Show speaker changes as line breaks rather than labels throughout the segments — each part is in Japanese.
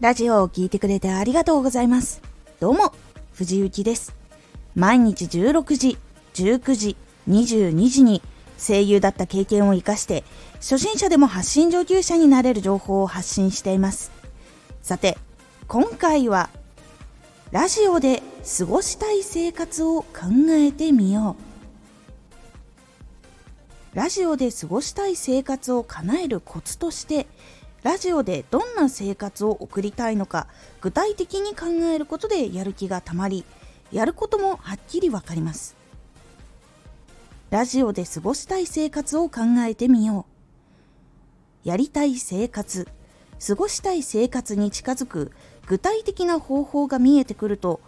ラジオを聴いてくれてありがとうございます。どうも、藤幸です。毎日16時、19時、22時に声優だった経験を活かして、初心者でも発信上級者になれる情報を発信しています。さて、今回は、ラジオで過ごしたい生活を考えてみよう。ラジオで過ごしたい生活を叶えるコツとして、ラジオでどんな生活を送りたいのか具体的に考えることでやる気がたまりやることもはっきりわかります。ラジオで過ごしたい生活を考えてみよう。やりたい生活過ごしたい生活に近づく具体的な方法が見えてくると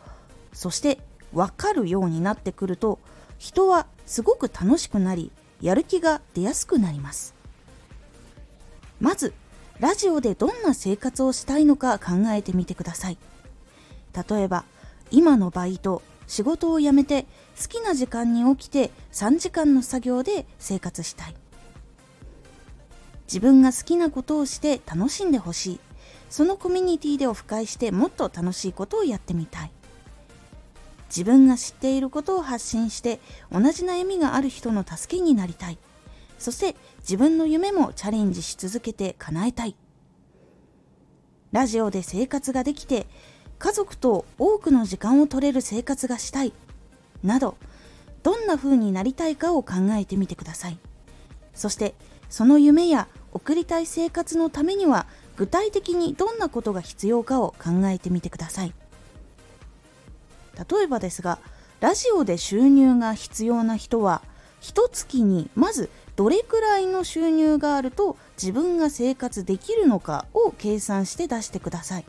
そして分かるようになってくると人はすごく楽しくなりやる気が出やすくなります。まずラジオでどんな生活をしたいのか考えてみてください。例えば今のバイト仕事を辞めて好きな時間に起きて3時間の作業で生活したい。自分が好きなことをして楽しんでほしい。そのコミュニティでオフ会してもっと楽しいことをやってみたい。自分が知っていることを発信して同じ悩みがある人の助けになりたい。そして自分の夢もチャレンジし続けて叶えたい。ラジオで生活ができて、家族と多くの時間を取れる生活がしたい。など、どんな風になりたいかを考えてみてください。そして、その夢や送りたい生活のためには、具体的にどんなことが必要かを考えてみてください。例えばですが、ラジオで収入が必要な人は、一月にまずどれくらいの収入があると自分が生活できるのかを計算して出してください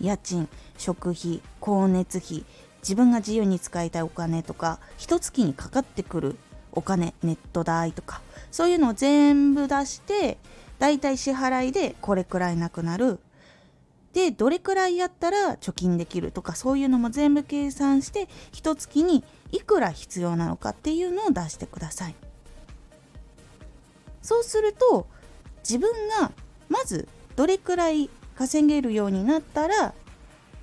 家賃食費光熱費自分が自由に使いたいお金とか一月にかかってくるお金ネット代とかそういうのを全部出してだいたい支払いでこれくらいなくなるでどれくらいやったら貯金できるとかそういうのも全部計算して一月にいくら必要なのかっていうのを出してください。そうすると自分がまずどれくらい稼げるようになったら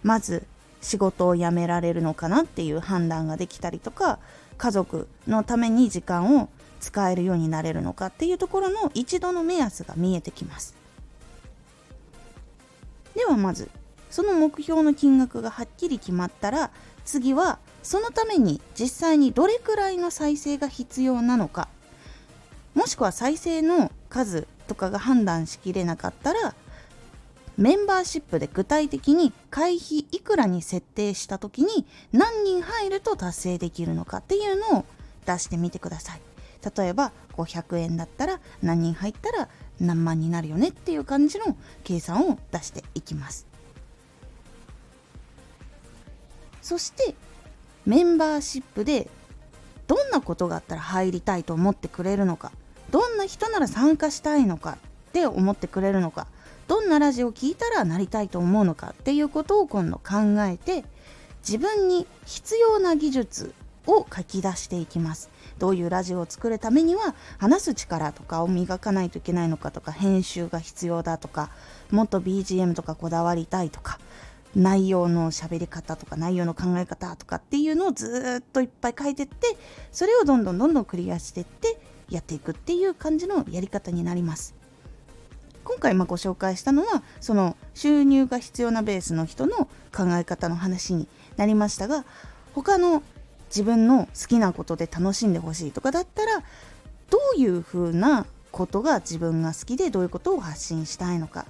まず仕事を辞められるのかなっていう判断ができたりとか家族のために時間を使えるようになれるのかっていうところの一度の目安が見えてきます。ではまずその目標の金額がはっきり決まったら次はそのために実際にどれくらいの再生が必要なのかもしくは再生の数とかが判断しきれなかったらメンバーシップで具体的に会費いくらに設定した時に何人入ると達成できるのかっていうのを出してみてください。例えば500円だったら何人入ったら何万になるよねっていう感じの計算を出していきます。そしてメンバーシップでどんなことがあったら入りたいと思ってくれるのか。どんな人なら参加したいのかって思ってくれるのかどんなラジオを聴いたらなりたいと思うのかっていうことを今度考えて自分に必要な技術を書き出していきます。どういうラジオを作るためには話す力とかを磨かないといけないのかとか編集が必要だとかもっと BGM とかこだわりたいとか内容の喋り方とか内容の考え方とかっていうのをずっといっぱい書いてってそれをどんどんどんどんクリアしてってやっていくっていう感じのやり方になります。今回まご紹介したのはその収入が必要なベースの人の考え方の話になりましたが他の自分の好きなことで楽しんでほしいとかだったらどういうふうなことが自分が好きでどういうことを発信したいのか。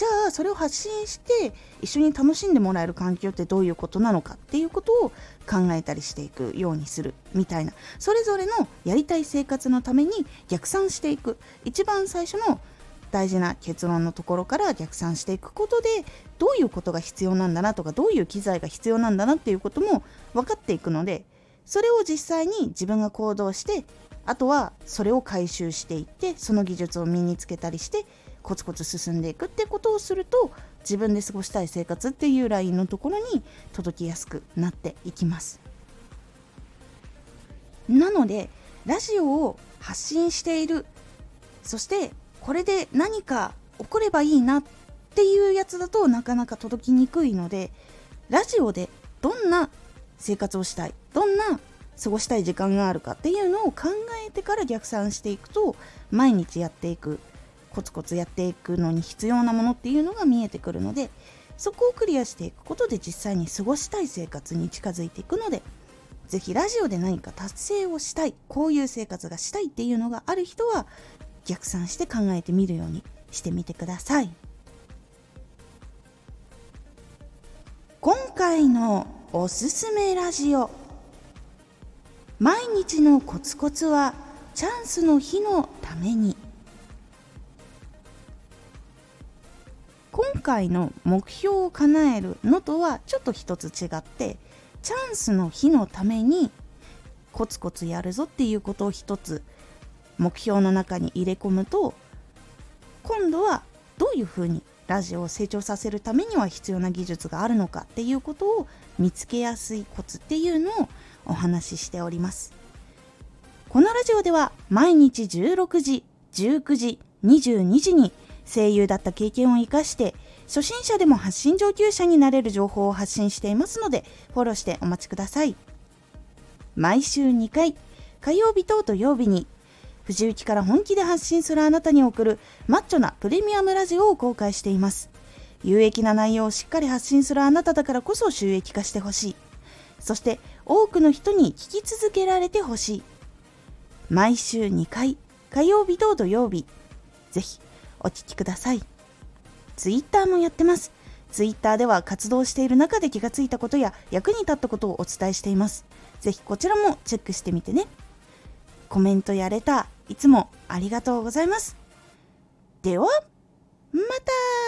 じゃあそれを発信して一緒に楽しんでもらえる環境ってどういうことなのかっていうことを考えたりしていくようにするみたいな。それぞれのやりたい生活のために逆算していく一番最初の大事な結論のところから逆算していくことでどういうことが必要なんだなとかどういう機材が必要なんだなっていうことも分かっていくのでそれを実際に自分が行動してあとはそれを回収していってその技術を身につけたりしてコツコツ進んでいくってことをすると自分で過ごしたい生活っていうラインのところに届きやすくなっていきます。なのでラジオを発信しているそしてこれで何か起こればいいなっっていうやつだとなかなか届きにくいのでラジオでどんな生活をしたいどんな過ごしたい時間があるかっていうのを考えてから逆算していくと毎日やっていくコツコツやっていくのに必要なものっていうのが見えてくるのでそこをクリアしていくことで実際に過ごしたい生活に近づいていくので是非ラジオで何か達成をしたいこういう生活がしたいっていうのがある人は逆算して考えてみるようにしてみてください。今回のおすすめラジオ。毎日のコツコツはチャンスの日のために。今回の目標を叶えるのとはちょっと一つ違ってチャンスの日のためにコツコツやるぞっていうことを一つ目標の中に入れ込むと今度はどういうふうにラジオを成長させるためには必要な技術があるのかっていうことを見つけやすいコツっていうのをお話ししております。このラジオでは毎日16時19時22時に声優だった経験を生かして初心者でも発信上級者になれる情報を発信していますのでフォローしてお待ちください。毎週2回火曜日と土曜日に藤雪から本気で発信するあなたに送るマッチョなプレミアムラジオを公開しています。有益な内容をしっかり発信するあなただからこそ収益化してほしい。そして多くの人に聞き続けられてほしい。毎週2回火曜日と土曜日ぜひお聴きください。ツイッターもやってます。ツイッターでは活動している中で気がついたことや役に立ったことをお伝えしています。ぜひこちらもチェックしてみてね。コメントやれたいつもありがとうございます。ではまた!